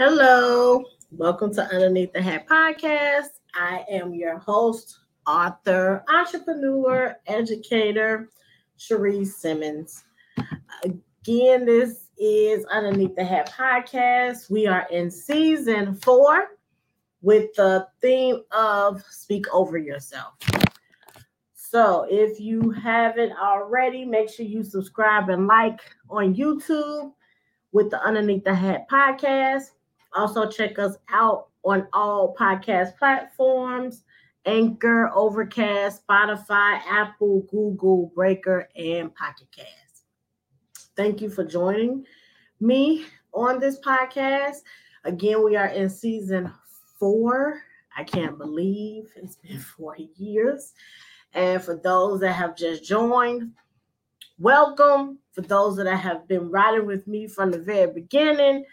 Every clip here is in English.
Hello, welcome to Underneath the Hat podcast. I am your host, author, entrepreneur, educator, Cherie Simmons. Again, this is Underneath the Hat podcast. We are in season four with the theme of Speak Over Yourself. So, if you haven't already, make sure you subscribe and like on YouTube with the Underneath the Hat podcast. Also, check us out on all podcast platforms Anchor, Overcast, Spotify, Apple, Google, Breaker, and Pocket Cast. Thank you for joining me on this podcast. Again, we are in season four. I can't believe it's been four years. And for those that have just joined, welcome. For those that have been riding with me from the very beginning,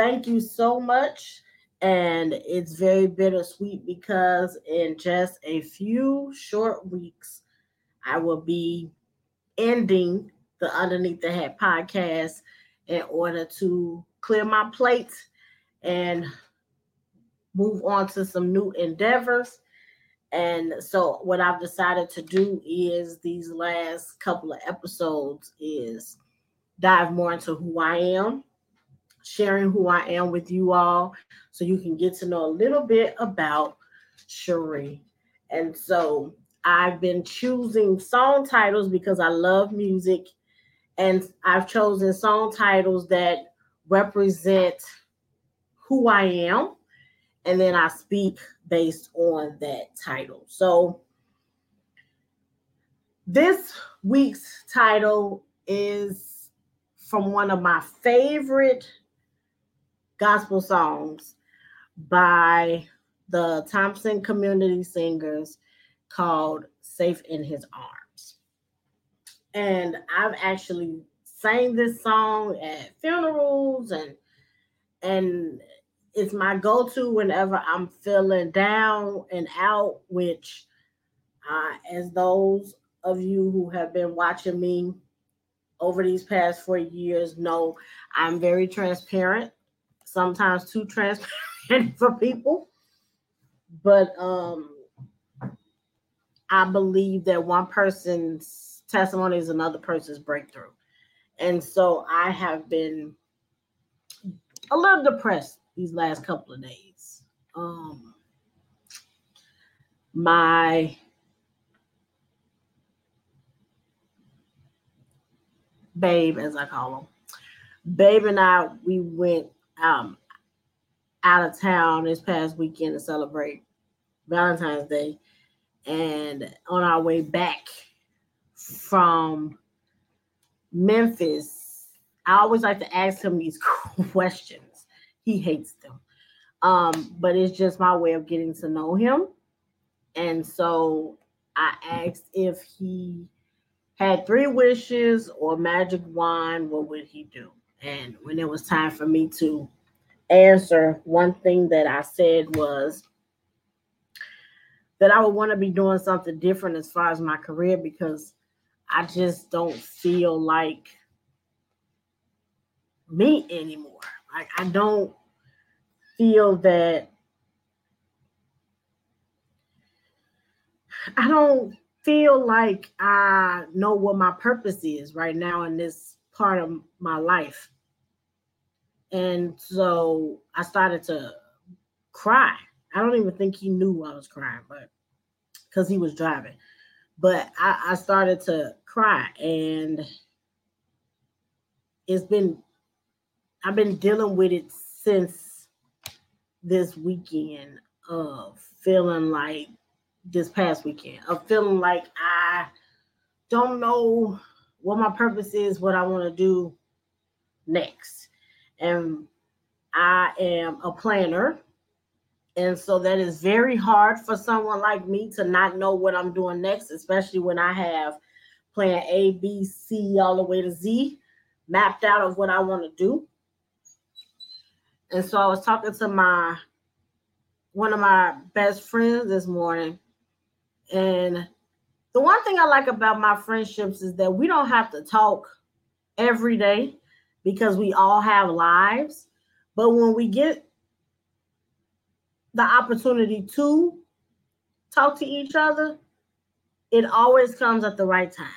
thank you so much. And it's very bittersweet because in just a few short weeks, I will be ending the Underneath the Hat podcast in order to clear my plate and move on to some new endeavors. And so what I've decided to do is these last couple of episodes is dive more into who I am sharing who I am with you all so you can get to know a little bit about Cherie. And so I've been choosing song titles because I love music and I've chosen song titles that represent who I am and then I speak based on that title. So this week's title is from one of my favorite gospel songs by the Thompson Community Singers called Safe in His Arms. And I've actually sang this song at funerals and and it's my go-to whenever I'm feeling down and out, which uh, as those of you who have been watching me over these past four years know I'm very transparent sometimes too transparent for people. But um I believe that one person's testimony is another person's breakthrough. And so I have been a little depressed these last couple of days. Um my babe, as I call him, babe and I, we went um, out of town this past weekend to celebrate Valentine's Day. And on our way back from Memphis, I always like to ask him these questions. He hates them. Um, but it's just my way of getting to know him. And so I asked if he had three wishes or magic wand, what would he do? And when it was time for me to answer, one thing that I said was that I would want to be doing something different as far as my career because I just don't feel like me anymore. Like I don't feel that I don't feel like I know what my purpose is right now in this part of my life. And so I started to cry. I don't even think he knew I was crying, but because he was driving. But I, I started to cry, and it's been, I've been dealing with it since this weekend of feeling like this past weekend of feeling like I don't know what my purpose is, what I want to do next. And I am a planner. And so that is very hard for someone like me to not know what I'm doing next, especially when I have plan A, B, C, all the way to Z mapped out of what I want to do. And so I was talking to my one of my best friends this morning. And the one thing I like about my friendships is that we don't have to talk every day because we all have lives, But when we get the opportunity to talk to each other, it always comes at the right time.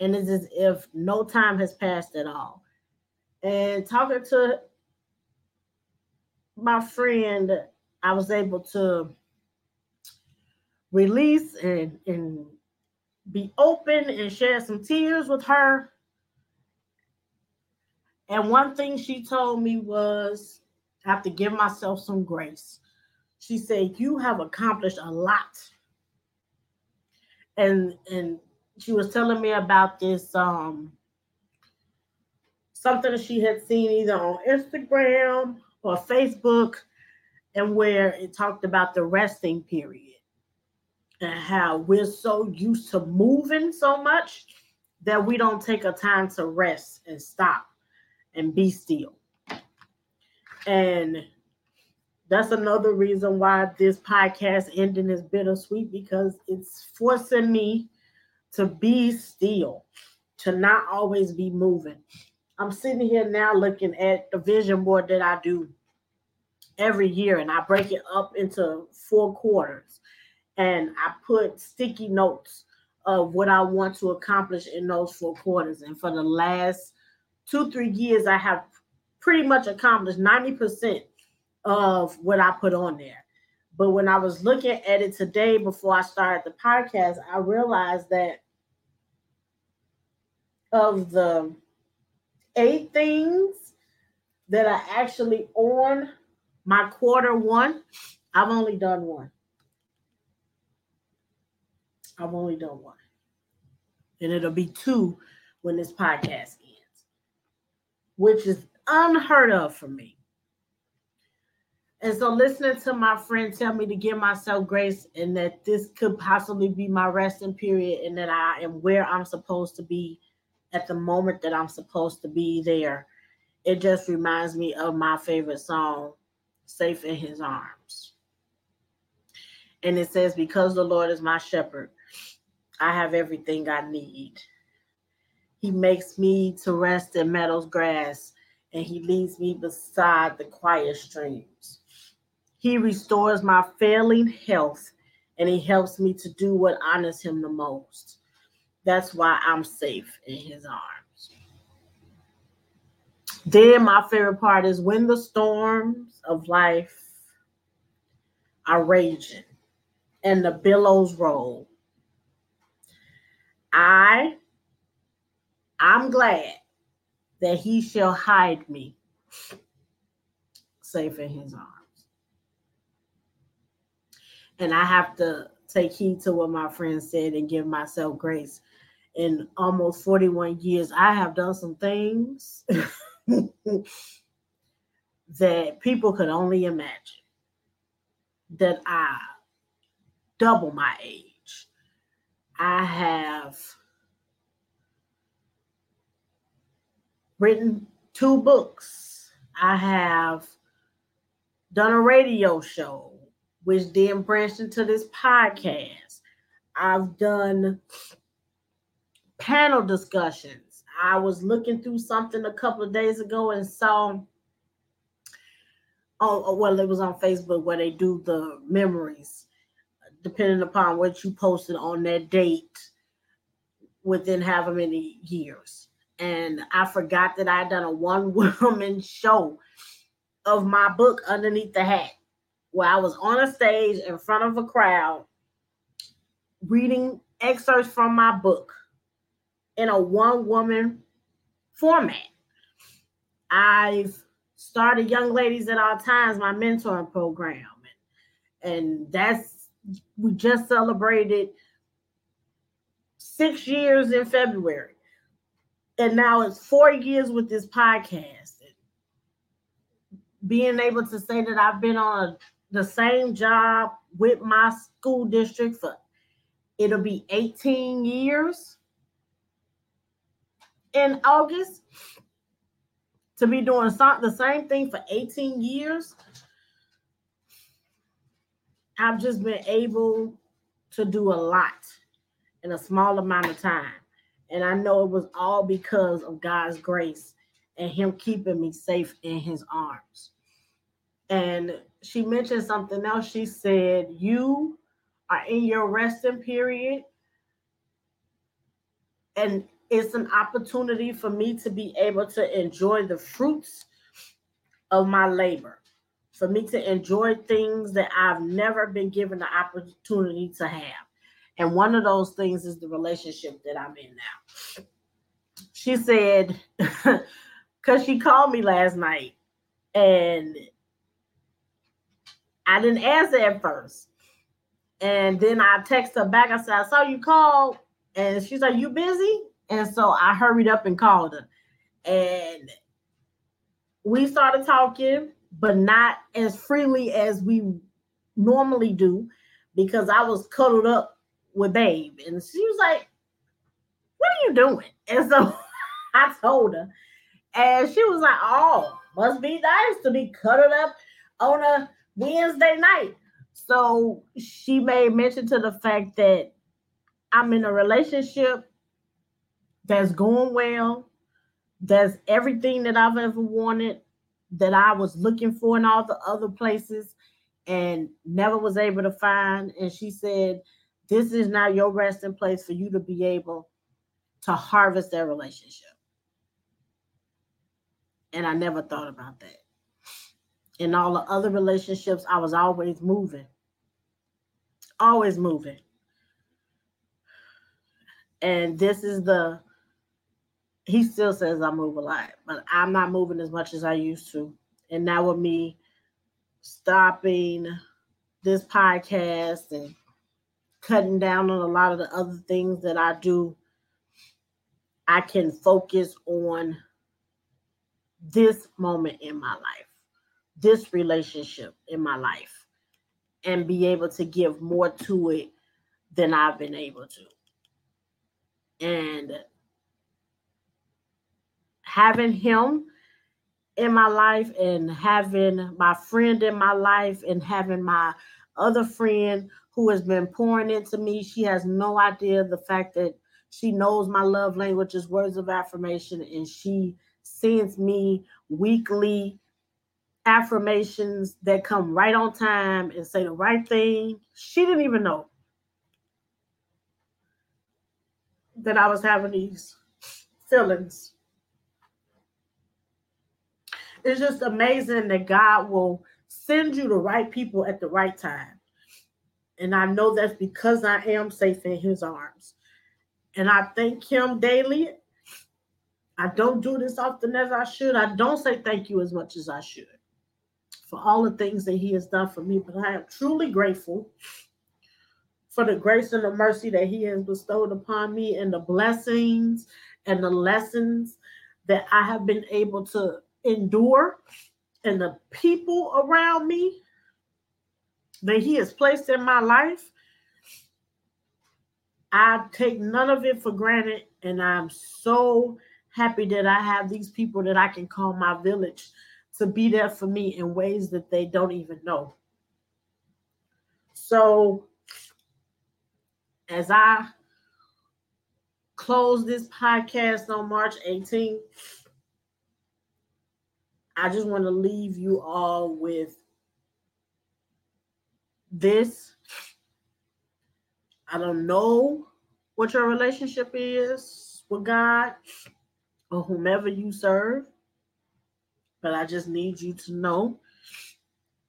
And it's as if no time has passed at all. And talking to my friend, I was able to release and, and be open and share some tears with her. And one thing she told me was, I have to give myself some grace. She said, You have accomplished a lot. And and she was telling me about this um something she had seen either on Instagram or Facebook, and where it talked about the resting period and how we're so used to moving so much that we don't take a time to rest and stop and be still. And that's another reason why this podcast ending is bittersweet because it's forcing me to be still, to not always be moving. I'm sitting here now looking at the vision board that I do every year, and I break it up into four quarters. And I put sticky notes of what I want to accomplish in those four quarters. And for the last two, three years, I have pretty much accomplished 90% of what I put on there. But when I was looking at it today before I started the podcast, I realized that of the eight things that are actually on my quarter one, I've only done one. I've only done one. And it'll be two when this podcast ends, which is unheard of for me. And so, listening to my friend tell me to give myself grace and that this could possibly be my resting period and that I am where I'm supposed to be at the moment that I'm supposed to be there, it just reminds me of my favorite song, Safe in His Arms. And it says, Because the Lord is my shepherd, I have everything I need. He makes me to rest in meadow's grass, and he leads me beside the quiet streams. He restores my failing health, and he helps me to do what honors him the most. That's why I'm safe in his arms. Then my favorite part is when the storms of life are raging and the billows roll. I I'm glad that he shall hide me safe in his arms. And I have to take heed to what my friend said and give myself grace in almost 41 years, I have done some things that people could only imagine. That I double my age. I have written two books. I have done a radio show, which then branched into this podcast. I've done panel discussions. I was looking through something a couple of days ago and saw oh, oh well it was on Facebook where they do the memories depending upon what you posted on that date within however many years. And I forgot that I had done a one woman show of my book underneath the hat where I was on a stage in front of a crowd reading excerpts from my book in a one woman format. I've started Young Ladies at All Times, my mentoring program. And, and that's, we just celebrated six years in February. And now it's four years with this podcast. Being able to say that I've been on a, the same job with my school district for it'll be 18 years in August to be doing the same thing for 18 years, I've just been able to do a lot in a small amount of time. And I know it was all because of God's grace and him keeping me safe in his arms. And she mentioned something else. She said, You are in your resting period, and it's an opportunity for me to be able to enjoy the fruits of my labor, for me to enjoy things that I've never been given the opportunity to have. And one of those things is the relationship that I'm in now. She said, because she called me last night and I didn't answer at first. And then I text her back. I said, I saw you call. And she's like, You busy? And so I hurried up and called her. And we started talking, but not as freely as we normally do because I was cuddled up with Babe. And she was like, What are you doing? And so I told her. And she was like, Oh, must be nice to be cuddled up on a Wednesday night. So she made mention to the fact that I'm in a relationship that's going well, that's everything that I've ever wanted, that I was looking for in all the other places and never was able to find. And she said, This is not your resting place for you to be able to harvest that relationship. And I never thought about that. In all the other relationships, I was always moving, always moving. And this is the he still says I move a lot, but I'm not moving as much as I used to. And now with me stopping this podcast and cutting down on a lot of the other things that I do, I can focus on this moment in my life, this relationship in my life, and be able to give more to it than I've been able to. And having him in my life and having my friend in my life and having my other friend who has been pouring into me. She has no idea the fact that she knows my love language is words of affirmation and she sends me weekly affirmations that come right on time and say the right thing. She didn't even know that I was having these feelings it's just amazing that God will send you the right people at the right time. And I know that's because I am safe in his arms. And I thank him daily. I don't do this often as I should. I don't say thank you as much as I should for all the things that he has done for me, but I am truly grateful for the grace and the mercy that he has bestowed upon me and the blessings and the lessons that I have been able to endure and the people around me that he has placed in my life, I take none of it for granted. And I'm so happy that I have these people that I can call my village to be there for me in ways that they don't even know. So, as I close this podcast on March 18th, I just want to leave you all with this. I don't know what your relationship is with God or whomever you serve, but I just need you to know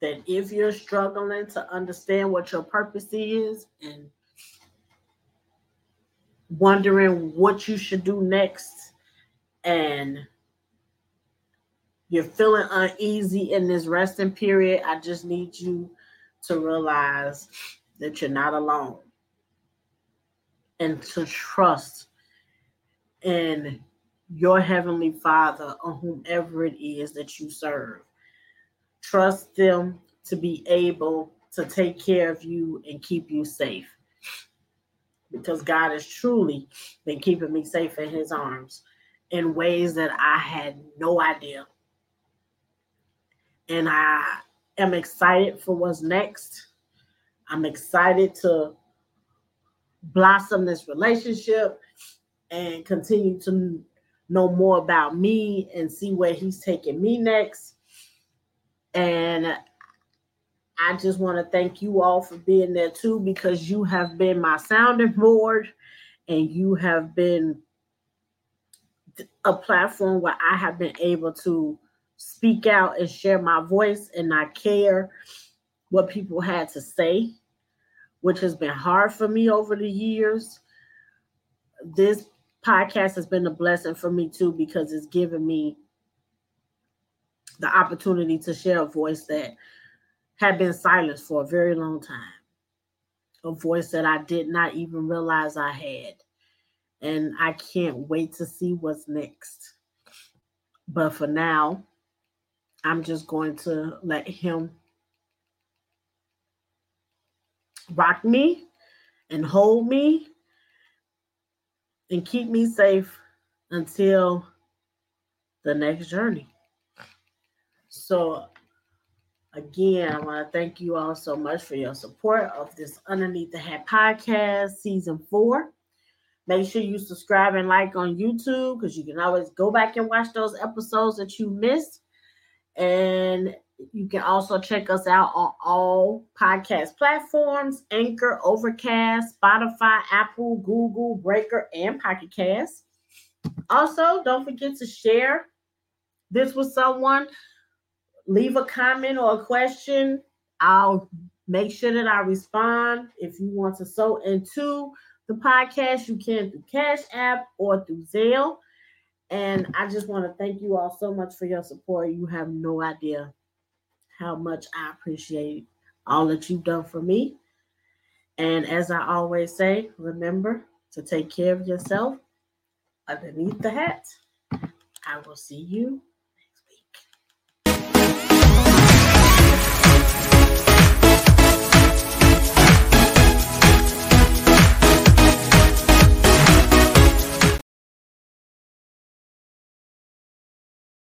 that if you're struggling to understand what your purpose is and wondering what you should do next and you're feeling uneasy in this resting period, I just need you to realize that you're not alone and to trust in your heavenly father or whomever it is that you serve. Trust them to be able to take care of you and keep you safe. Because God has truly been keeping me safe in his arms in ways that I had no idea and I am excited for what's next. I'm excited to blossom this relationship and continue to know more about me and see where he's taking me next. And I just want to thank you all for being there too, because you have been my sounding board and you have been a platform where I have been able to speak out and share my voice and not care what people had to say, which has been hard for me over the years. This podcast has been a blessing for me too because it's given me the opportunity to share a voice that had been silenced for a very long time. A voice that I did not even realize I had. And I can't wait to see what's next. But for now, I'm just going to let him rock me and hold me and keep me safe until the next journey. So, again, I want to thank you all so much for your support of this Underneath the Hat podcast, season four. Make sure you subscribe and like on YouTube because you can always go back and watch those episodes that you missed. And you can also check us out on all podcast platforms Anchor, Overcast, Spotify, Apple, Google, Breaker, and Pocket Cast. Also, don't forget to share this with someone. Leave a comment or a question. I'll make sure that I respond. If you want to sow into the podcast, you can through Cash App or through Zelle. And I just want to thank you all so much for your support. You have no idea how much I appreciate all that you've done for me. And as I always say, remember to take care of yourself underneath the hat. I will see you